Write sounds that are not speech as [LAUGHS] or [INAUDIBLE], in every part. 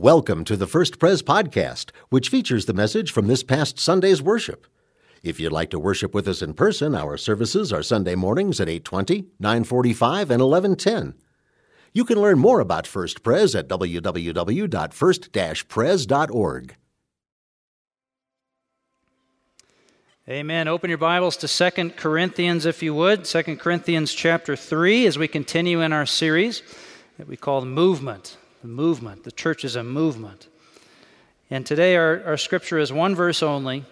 Welcome to the First Pres podcast, which features the message from this past Sunday's worship. If you'd like to worship with us in person, our services are Sunday mornings at 8:20, 9:45, and 11:10. You can learn more about First Pres at www.first-pres.org. Amen. Open your Bibles to Second Corinthians if you would. Second Corinthians chapter 3 as we continue in our series that we call movement. The movement. The church is a movement. And today our, our scripture is one verse only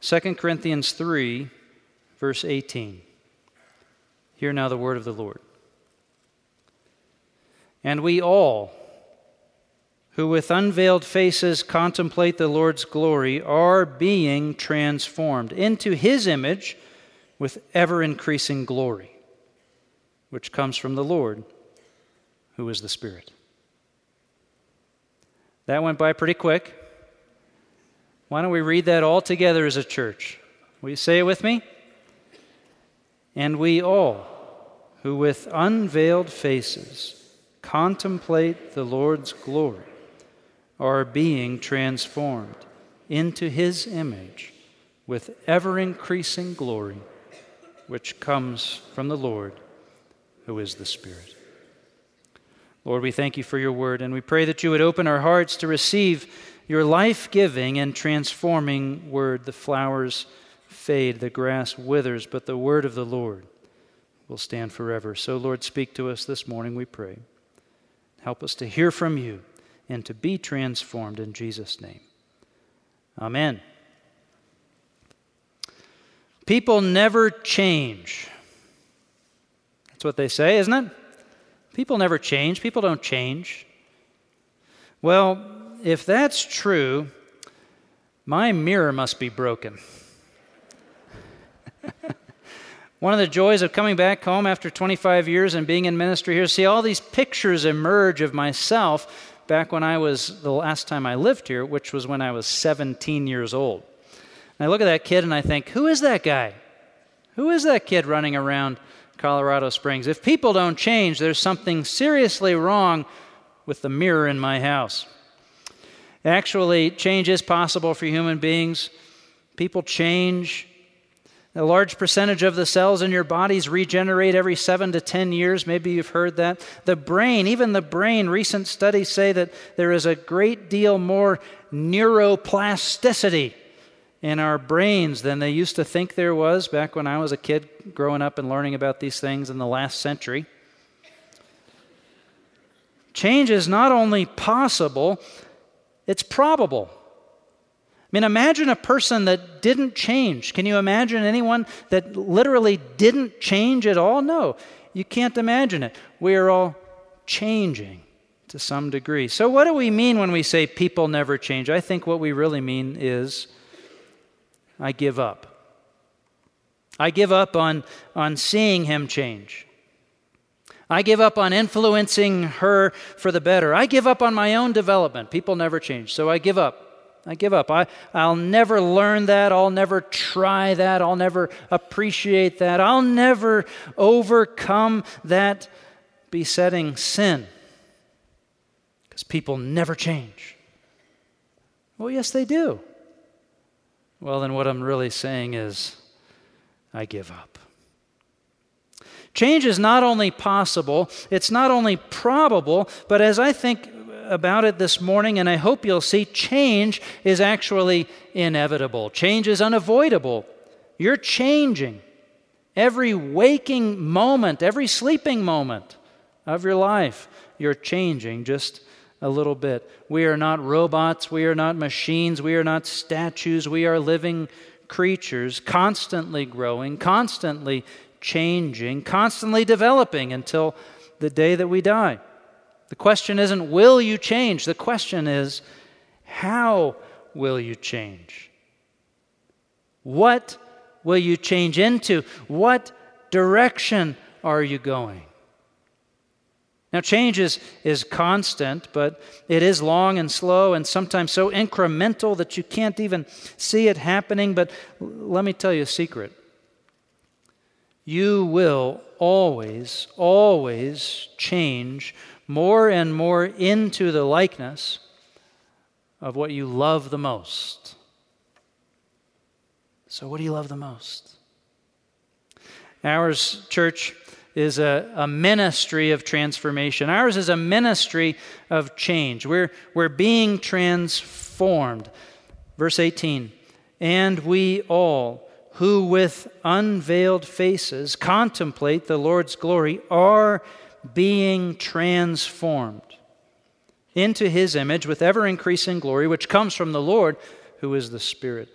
2 Corinthians 3, verse 18. Hear now the word of the Lord. And we all, who with unveiled faces contemplate the Lord's glory, are being transformed into his image with ever increasing glory, which comes from the Lord, who is the Spirit. That went by pretty quick. Why don't we read that all together as a church? Will you say it with me? And we all, who with unveiled faces contemplate the Lord's glory, are being transformed into his image with ever increasing glory, which comes from the Lord, who is the Spirit. Lord, we thank you for your word, and we pray that you would open our hearts to receive your life giving and transforming word. The flowers fade, the grass withers, but the word of the Lord will stand forever. So, Lord, speak to us this morning, we pray. Help us to hear from you and to be transformed in Jesus' name. Amen. People never change. That's what they say, isn't it? People never change. People don't change. Well, if that's true, my mirror must be broken. [LAUGHS] One of the joys of coming back home after 25 years and being in ministry here, see all these pictures emerge of myself back when I was the last time I lived here, which was when I was 17 years old. And I look at that kid and I think, who is that guy? Who is that kid running around Colorado Springs? If people don't change, there's something seriously wrong with the mirror in my house. Actually, change is possible for human beings. People change. A large percentage of the cells in your bodies regenerate every seven to 10 years. Maybe you've heard that. The brain, even the brain, recent studies say that there is a great deal more neuroplasticity in our brains than they used to think there was back when I was a kid growing up and learning about these things in the last century. Change is not only possible, it's probable. I mean, imagine a person that didn't change. Can you imagine anyone that literally didn't change at all? No, you can't imagine it. We are all changing to some degree. So, what do we mean when we say people never change? I think what we really mean is I give up. I give up on, on seeing him change. I give up on influencing her for the better. I give up on my own development. People never change, so I give up. I give up. I, I'll never learn that. I'll never try that. I'll never appreciate that. I'll never overcome that besetting sin. Because people never change. Well, yes, they do. Well, then what I'm really saying is, I give up. Change is not only possible, it's not only probable, but as I think about it this morning, and I hope you'll see, change is actually inevitable. Change is unavoidable. You're changing every waking moment, every sleeping moment of your life. You're changing just a little bit. We are not robots, we are not machines, we are not statues, we are living creatures, constantly growing, constantly changing, constantly developing until the day that we die. The question isn't, will you change? The question is, how will you change? What will you change into? What direction are you going? Now, change is, is constant, but it is long and slow and sometimes so incremental that you can't even see it happening. But let me tell you a secret you will always, always change more and more into the likeness of what you love the most. So, what do you love the most? Ours, church, is a, a ministry of transformation. Ours is a ministry of change. We're, we're being transformed. Verse 18 And we all, who with unveiled faces contemplate the Lord's glory, are being transformed into his image with ever increasing glory, which comes from the Lord, who is the Spirit.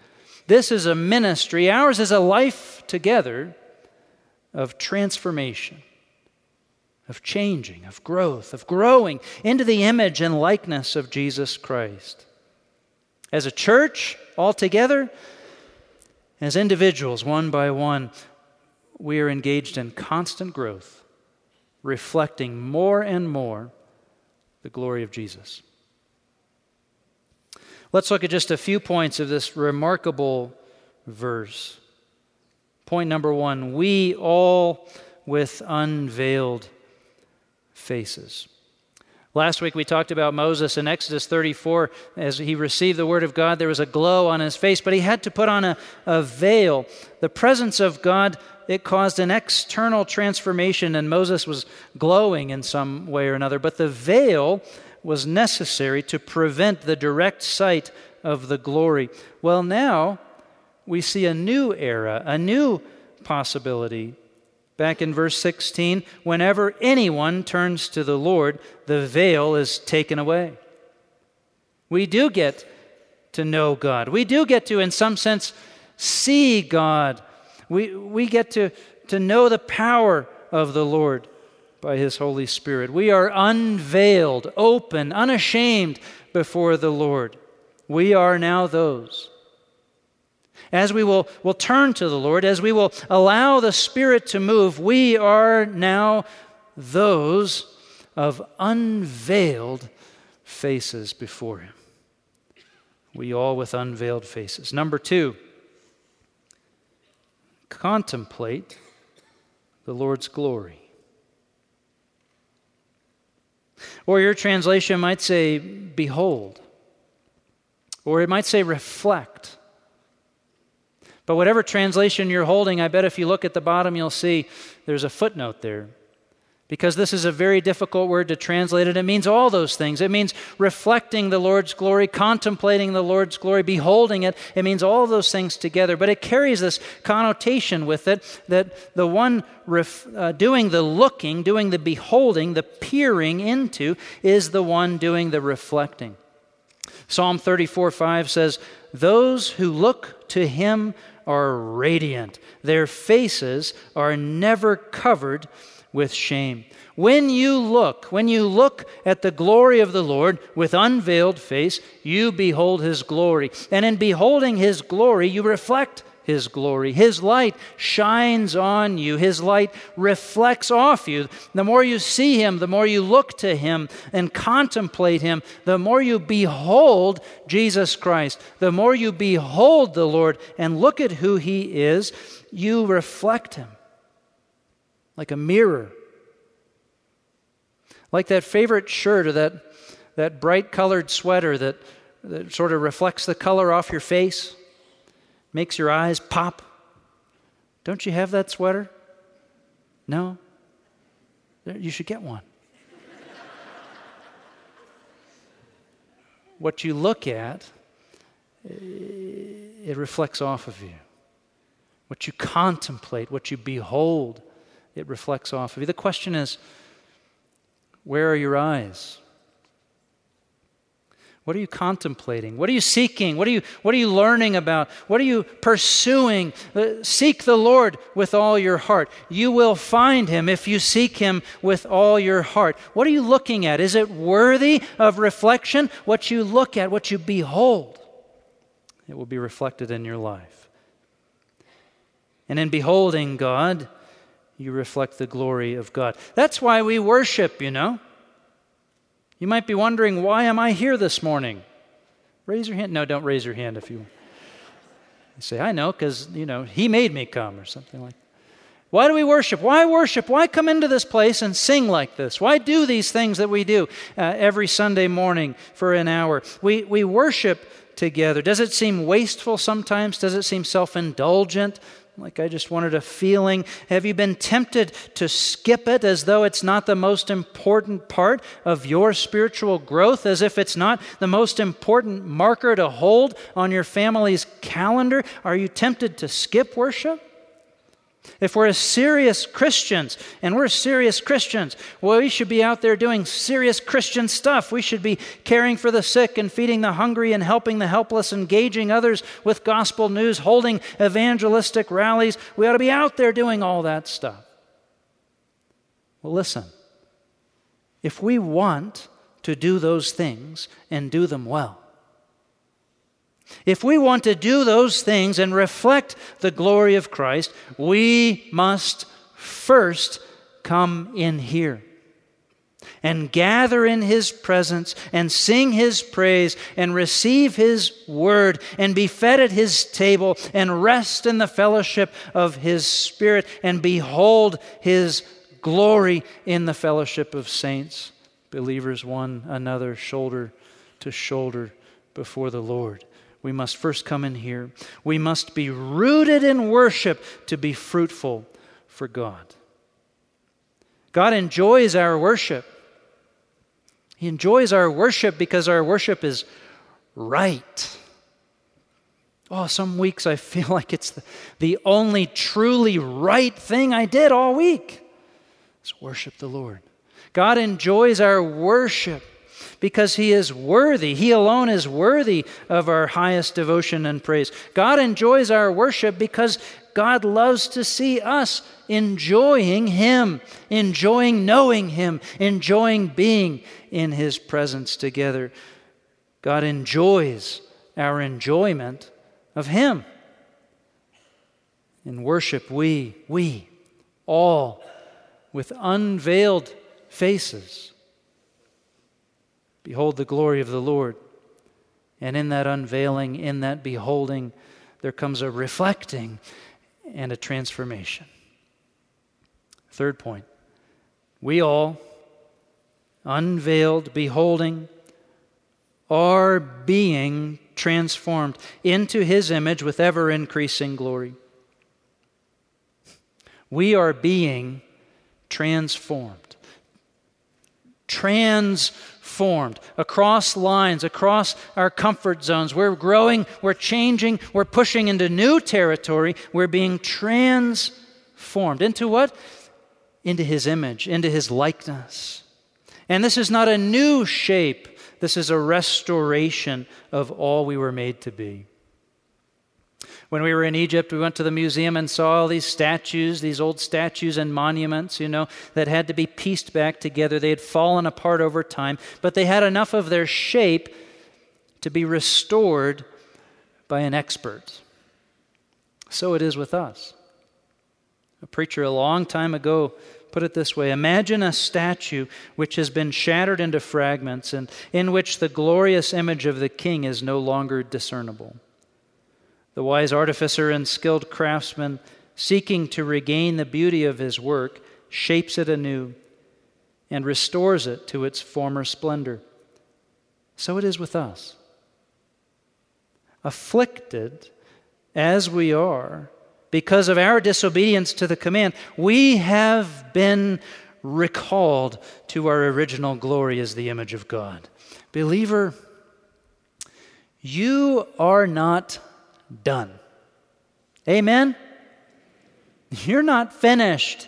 This is a ministry, ours is a life together of transformation, of changing, of growth, of growing into the image and likeness of Jesus Christ. As a church, all together, as individuals, one by one, we are engaged in constant growth, reflecting more and more the glory of Jesus. Let's look at just a few points of this remarkable verse. Point number one we all with unveiled faces. Last week we talked about Moses in Exodus 34. As he received the word of God, there was a glow on his face, but he had to put on a, a veil. The presence of God, it caused an external transformation, and Moses was glowing in some way or another. But the veil was necessary to prevent the direct sight of the glory. Well, now we see a new era, a new possibility. Back in verse 16, whenever anyone turns to the Lord, the veil is taken away. We do get to know God. We do get to, in some sense, see God. We, we get to, to know the power of the Lord by His Holy Spirit. We are unveiled, open, unashamed before the Lord. We are now those as we will, will turn to the Lord, as we will allow the Spirit to move, we are now those of unveiled faces before Him. We all with unveiled faces. Number two, contemplate the Lord's glory. Or your translation might say, behold. Or it might say, reflect. But whatever translation you're holding, I bet if you look at the bottom, you'll see there's a footnote there. Because this is a very difficult word to translate, and it means all those things. It means reflecting the Lord's glory, contemplating the Lord's glory, beholding it. It means all those things together. But it carries this connotation with it that the one ref, uh, doing the looking, doing the beholding, the peering into, is the one doing the reflecting. Psalm 34 5 says, Those who look to him are radiant. Their faces are never covered with shame. When you look, when you look at the glory of the Lord with unveiled face, you behold his glory. And in beholding his glory, you reflect his glory. His light shines on you, His light reflects off you. The more you see Him, the more you look to Him and contemplate Him, the more you behold Jesus Christ, the more you behold the Lord and look at who He is, you reflect Him like a mirror. Like that favorite shirt or that, that bright colored sweater that, that sort of reflects the color off your face makes your eyes pop. Don't you have that sweater? No? You should get one. [LAUGHS] what you look at, it reflects off of you. What you contemplate, what you behold, it reflects off of you. The question is where are your eyes? What are you contemplating? What are you seeking? What are you, what are you learning about? What are you pursuing? Uh, seek the Lord with all your heart. You will find him if you seek him with all your heart. What are you looking at? Is it worthy of reflection? What you look at, what you behold, it will be reflected in your life. And in beholding God, you reflect the glory of God. That's why we worship, you know. You might be wondering, why am I here this morning? Raise your hand. No, don't raise your hand if you, say, I know, because, you know, he made me come or something like that. Why do we worship? Why worship? Why come into this place and sing like this? Why do these things that we do uh, every Sunday morning for an hour? We, we worship together. Does it seem wasteful sometimes? Does it seem self indulgent? Like I just wanted a feeling. Have you been tempted to skip it as though it's not the most important part of your spiritual growth, as if it's not the most important marker to hold on your family's calendar? Are you tempted to skip worship? If we're serious Christians, and we're serious Christians, well, we should be out there doing serious Christian stuff. We should be caring for the sick and feeding the hungry and helping the helpless, engaging others with gospel news, holding evangelistic rallies. We ought to be out there doing all that stuff. Well, listen, if we want to do those things and do them well, if we want to do those things and reflect the glory of Christ, we must first come in here and gather in His presence and sing His praise and receive His word and be fed at His table and rest in the fellowship of His Spirit and behold His glory in the fellowship of saints, believers one another, shoulder to shoulder before the Lord we must first come in here. We must be rooted in worship to be fruitful for God. God enjoys our worship. He enjoys our worship because our worship is right. Oh, some weeks I feel [LAUGHS] like it's the, the only truly right thing I did all week. Is worship the Lord. God enjoys our worship because He is worthy. He alone is worthy of our highest devotion and praise. God enjoys our worship because God loves to see us enjoying Him, enjoying knowing Him, enjoying being in His presence together. God enjoys our enjoyment of Him. In worship, we, we, all, with unveiled faces, Behold the glory of the Lord. And in that unveiling, in that beholding, there comes a reflecting and a transformation. Third point we all, unveiled, beholding, are being transformed into his image with ever increasing glory. We are being transformed. Transformed formed across lines, across our comfort zones. We're growing, we're changing, we're pushing into new territory. We're being transformed. Into what? Into His image, into His likeness. And this is not a new shape, this is a restoration of all we were made to be. When we were in Egypt, we went to the museum and saw all these statues, these old statues and monuments, you know, that had to be pieced back together. They had fallen apart over time, but they had enough of their shape to be restored by an expert. So it is with us. A preacher a long time ago put it this way Imagine a statue which has been shattered into fragments and in which the glorious image of the king is no longer discernible. The wise artificer and skilled craftsman, seeking to regain the beauty of his work, shapes it anew and restores it to its former splendor. So it is with us. Afflicted as we are because of our disobedience to the command, we have been recalled to our original glory as the image of God. Believer, you are not done. Amen? You're not finished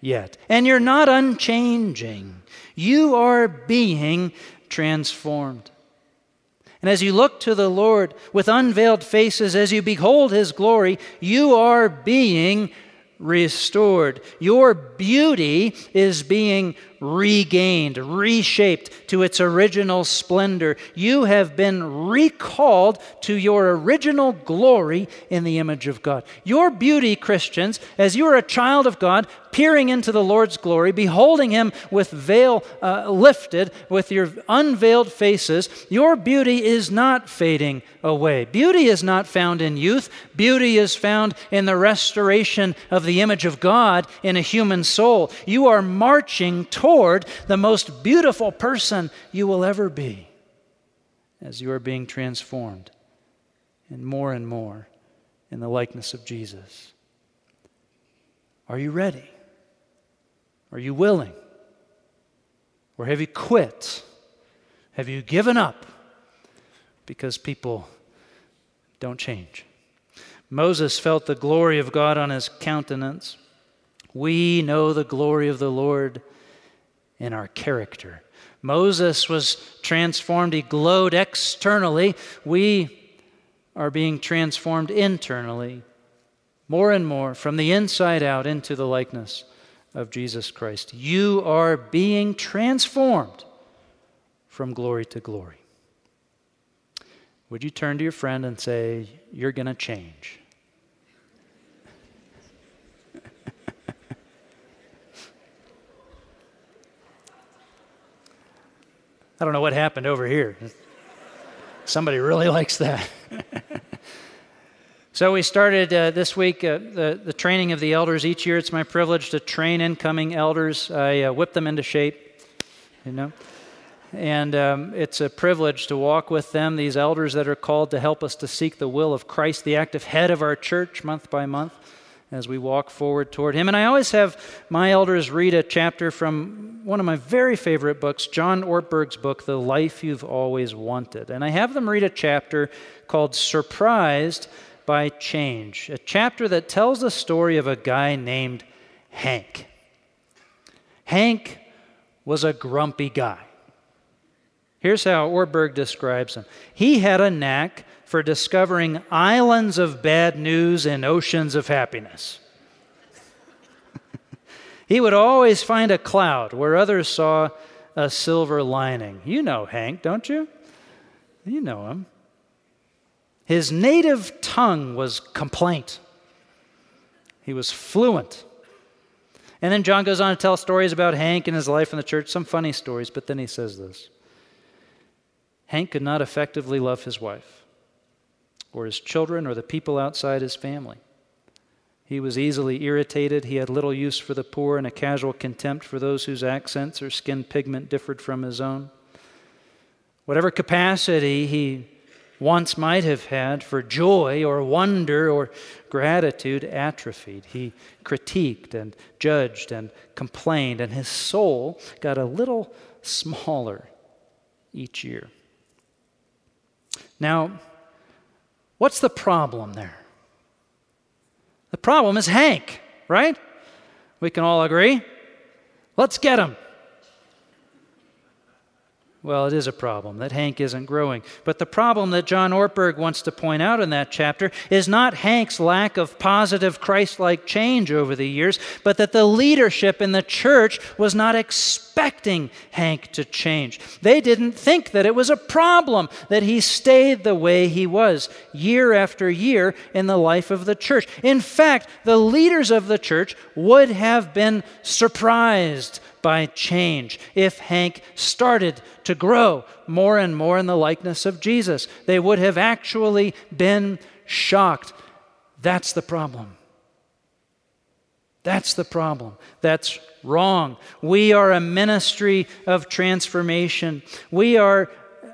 yet, and you're not unchanging. You are being transformed. And as you look to the Lord with unveiled faces, as you behold His glory, you are being restored. Your beauty is being regained, reshaped to its original splendor. You have been recalled to your original glory in the image of God. Your beauty, Christians, as you are a child of God, peering into the Lord's glory, beholding him with veil uh, lifted, with your unveiled faces, your beauty is not fading away. Beauty is not found in youth, beauty is found in the restoration of the image of God in a human soul. You are marching toward the most beautiful person you will ever be as you are being transformed and more and more in the likeness of Jesus. Are you ready? Are you willing? Or have you quit? Have you given up because people don't change? Moses felt the glory of God on his countenance. We know the glory of the Lord in our character. Moses was transformed, he glowed externally. We are being transformed internally, more and more, from the inside out into the likeness of Jesus Christ. You are being transformed from glory to glory. Would you turn to your friend and say, You're going to change? I don't know what happened over here. Somebody really likes that. [LAUGHS] so we started uh, this week uh, the, the training of the elders. Each year it's my privilege to train incoming elders. I uh, whip them into shape, you know. And um, it's a privilege to walk with them, these elders that are called to help us to seek the will of Christ, the active head of our church, month by month as we walk forward toward Him. And I always have my elders read a chapter from one of my very favorite books, John Ortberg's book, The Life You've Always Wanted. And I have them read a chapter called Surprised by Change, a chapter that tells the story of a guy named Hank. Hank was a grumpy guy. Here's how Ortberg describes him he had a knack for discovering islands of bad news and oceans of happiness. he would always find a cloud where others saw a silver lining. You know Hank, don't you? You know him. His native tongue was complaint. He was fluent. And then John goes on to tell stories about Hank and his life in the church, some funny stories, but then he says this Hank could not effectively love his wife or his children or the people outside his family. He was easily irritated. He had little use for the poor and a casual contempt for those whose accents or skin pigment differed from his own. Whatever capacity he once might have had for joy or wonder or gratitude atrophied. He critiqued and judged and complained, and his soul got a little smaller each year. Now, What's the problem there? The problem is Hank, right? We can all agree. Let's get him. Well, it is a problem that Hank isn't growing. But the problem that John Ortberg wants to point out in that chapter is not Hank's lack of positive Christ like change over the years, but that the leadership in the church was not expecting Hank to change. They didn't think that it was a problem that he stayed the way he was year after year in the life of the church. In fact, the leaders of the church would have been surprised by change if Hank started to grow more and more in the likeness of Jesus. They would have actually been shocked. That's the problem. That's the problem. That's wrong. We are a ministry of transformation. We are, uh,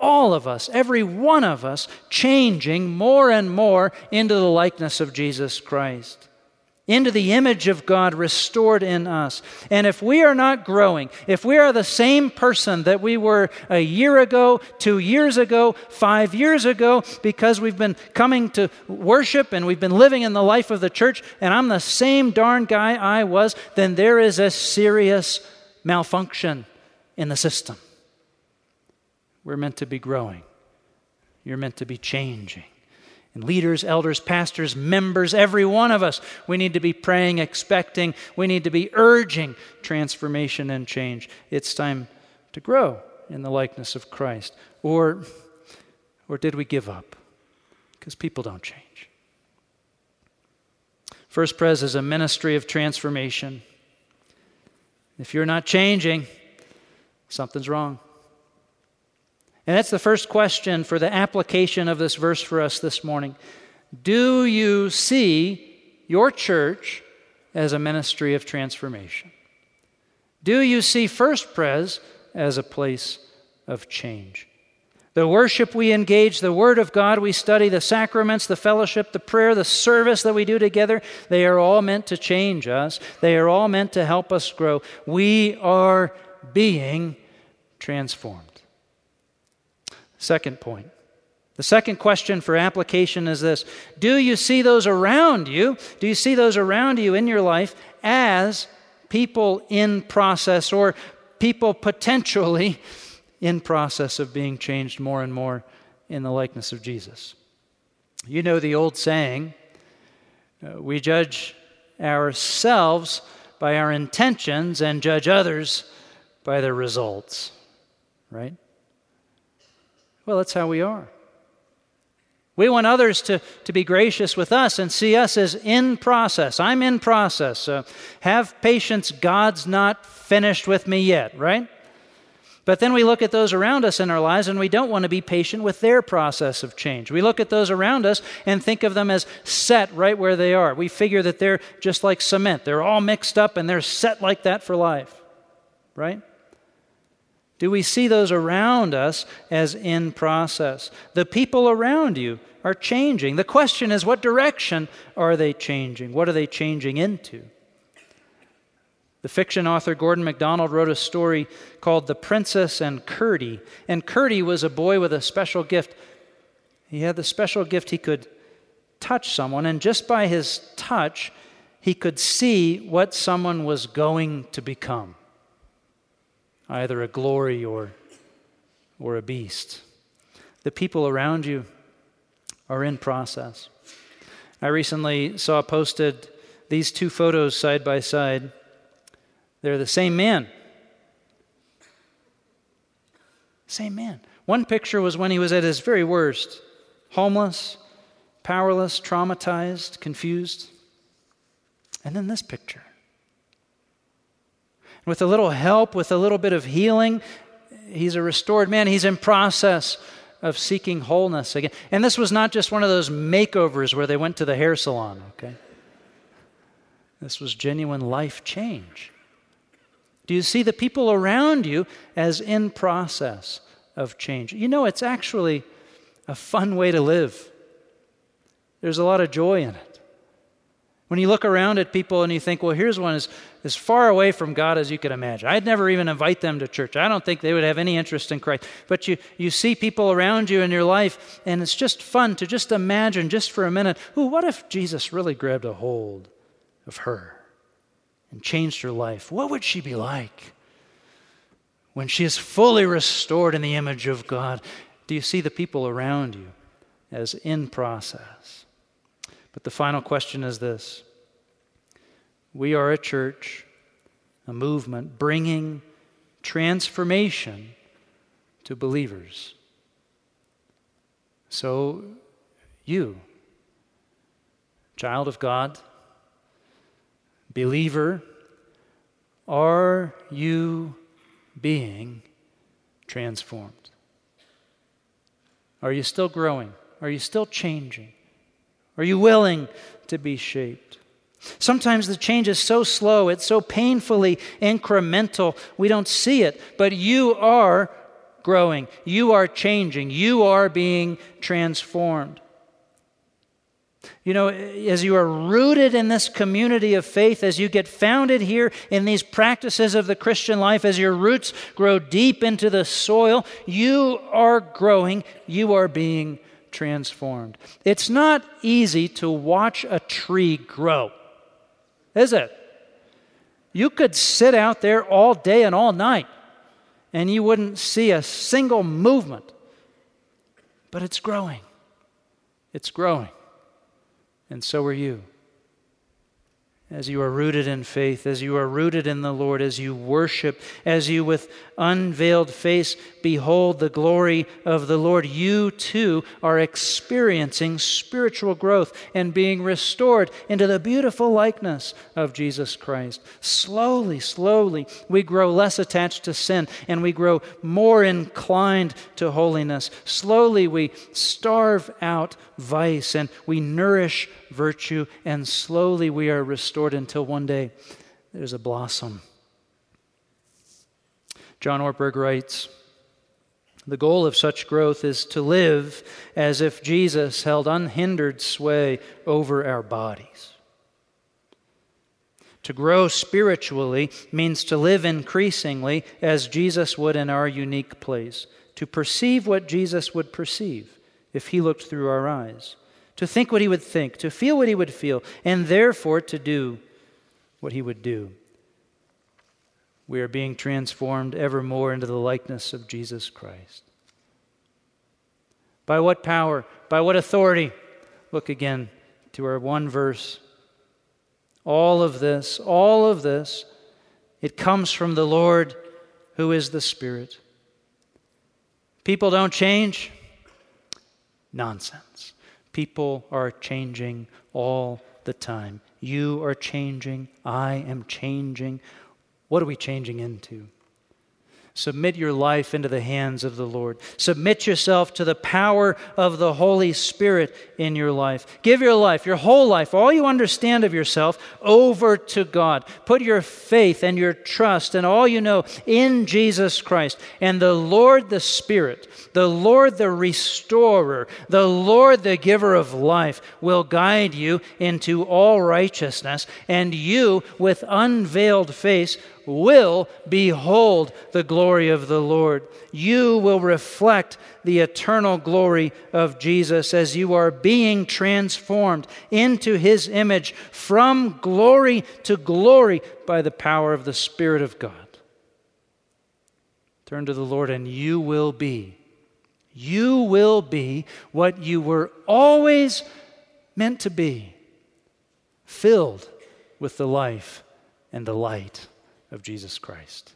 all of us, every one of us, changing more and more into the likeness of Jesus Christ into the image of God restored in us. And if we are not growing, if we are the same person that we were a year ago, two years ago, five years ago, because we've been coming to worship and we've been living in the life of the church, and I'm the same darn guy I was, then there is a serious malfunction in the system. We're meant to be growing, you're meant to be changing. And leaders, elders, pastors, members, every one of us, we need to be praying, expecting, we need to be urging transformation and change. It's time to grow in the likeness of Christ. Or, or did we give up? Because people don't change. First Pres is a ministry of transformation. If you're not changing, something's wrong. And that's the first question for the application of this verse for us this morning. Do you see your church as a ministry of transformation? Do you see First Pres as a place of change? The worship we engage, the Word of God we study, the sacraments, the fellowship, the prayer, the service that we do together, they are all meant to change us. They are all meant to help us grow. We are being transformed. Second point. The second question for application is this Do you see those around you? Do you see those around you in your life as people in process or people potentially [LAUGHS] in process of being changed more and more in the likeness of Jesus. You know the old saying, uh, we judge ourselves by our intentions and judge others by their results, right? Well, that's how we are. We want others to, to be gracious with us and see us as in process. I'm in process. Uh, have patience. God's not finished with me yet, right? But then we look at those around us in our lives and we don't want to be patient with their process of change. We look at those around us and think of them as set right where they are. We figure that they're just like cement, they're all mixed up and they're set like that for life, right? Do we see those around us as in process? The people around you are changing. The question is, what direction are they changing? What are they changing into? The fiction author Gordon MacDonald wrote a story called The Princess and Curdie. And Curdie was a boy with a special gift. He had the special gift he could touch someone, and just by his touch, he could see what someone was going to become either a glory or, or a beast. The people around you are in process. I recently saw posted these two photos side by side. They're the same man. Same man. One picture was when he was at his very worst homeless, powerless, traumatized, confused. And then this picture. With a little help, with a little bit of healing, he's a restored man. He's in process of seeking wholeness again. And this was not just one of those makeovers where they went to the hair salon, okay? This was genuine life change. Do you see the people around you as in process of change? You know, it's actually a fun way to live. There's a lot of joy in it. When you look around at people and you think, well, here's one as, as far away from God as you could imagine. I'd never even invite them to church. I don't think they would have any interest in Christ. But you, you see people around you in your life, and it's just fun to just imagine, just for a minute, ooh, what if Jesus really grabbed a hold of her and changed her life? What would she be like when she is fully restored in the image of God? Do you see the people around you as in process? But the final question is this We are a church, a movement bringing transformation to believers. So, you, child of God, believer, are you being transformed? Are you still growing? Are you still changing? Are you willing to be shaped? Sometimes the change is so slow, it's so painfully incremental, we don't see it. But you are growing, you are changing, you are being transformed. You know, as you are rooted in this community of faith, as you get founded here in these practices of the Christian life, as your roots grow deep into the soil, you are growing, you are being transformed. It's not easy to watch a tree grow, is it? You could sit out there all day and all night and you wouldn't see a single movement. But it's growing. It's growing. And so are you. As you are rooted in faith, as you are rooted in the Lord, as you worship, as you with unveiled face behold the glory of the Lord, you too are experiencing spiritual growth and being restored into the beautiful likeness of Jesus Christ. Slowly, slowly, we grow less attached to sin and we grow more inclined to holiness. Slowly, we starve out vice and we nourish virtue, and slowly we are restored until one day there's a blossom. John Ortberg writes The goal of such growth is to live as if Jesus held unhindered sway over our bodies. To grow spiritually means to live increasingly as Jesus would in our unique place, to perceive what Jesus would perceive if he looked through our eyes, to think what he would think, to feel what he would feel, and therefore to do what he would do. We are being transformed ever more into the likeness of Jesus Christ. By what power? By what authority? Look again to our one verse. All of this, all of this, it comes from the Lord who is the Spirit. People don't change. Nonsense. People are changing all the time. You are changing. I am changing. What are we changing into? Submit your life into the hands of the Lord. Submit yourself to the power of the Holy Spirit in your life. Give your life, your whole life, all you understand of yourself, over to God. Put your faith and your trust and all you know in Jesus Christ. And the Lord, the Spirit, the Lord, the Restorer, the Lord, the Giver of life, will guide you into all righteousness. And you, with unveiled face, will behold the glory of the Lord. You will reflect the eternal glory of Jesus as you are being transformed into his image from glory to glory by the power of the Spirit of God. Turn to the Lord, and you will be. You will be what you were always meant to be filled with the life and the light of Jesus Christ.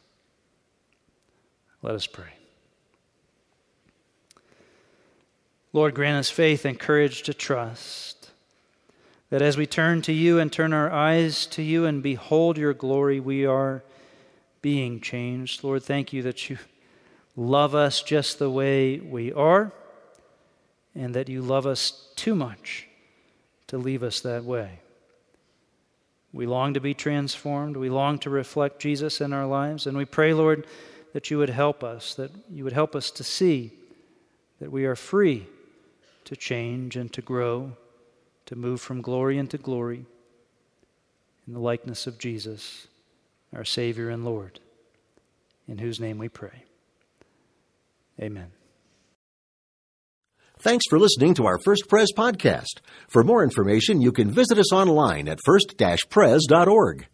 Let us pray. Lord, grant us faith and courage to trust that as we turn to you and turn our eyes to you and behold your glory, we are being changed. Lord, thank you that you love us just the way we are and that you love us too much to leave us that way. We long to be transformed. We long to reflect Jesus in our lives. And we pray, Lord, that you would help us, that you would help us to see that we are free to change and to grow, to move from glory into glory in the likeness of Jesus, our Savior and Lord, in whose name we pray. Amen. Thanks for listening to our First Pres podcast. For more information, you can visit us online at first-pres.org.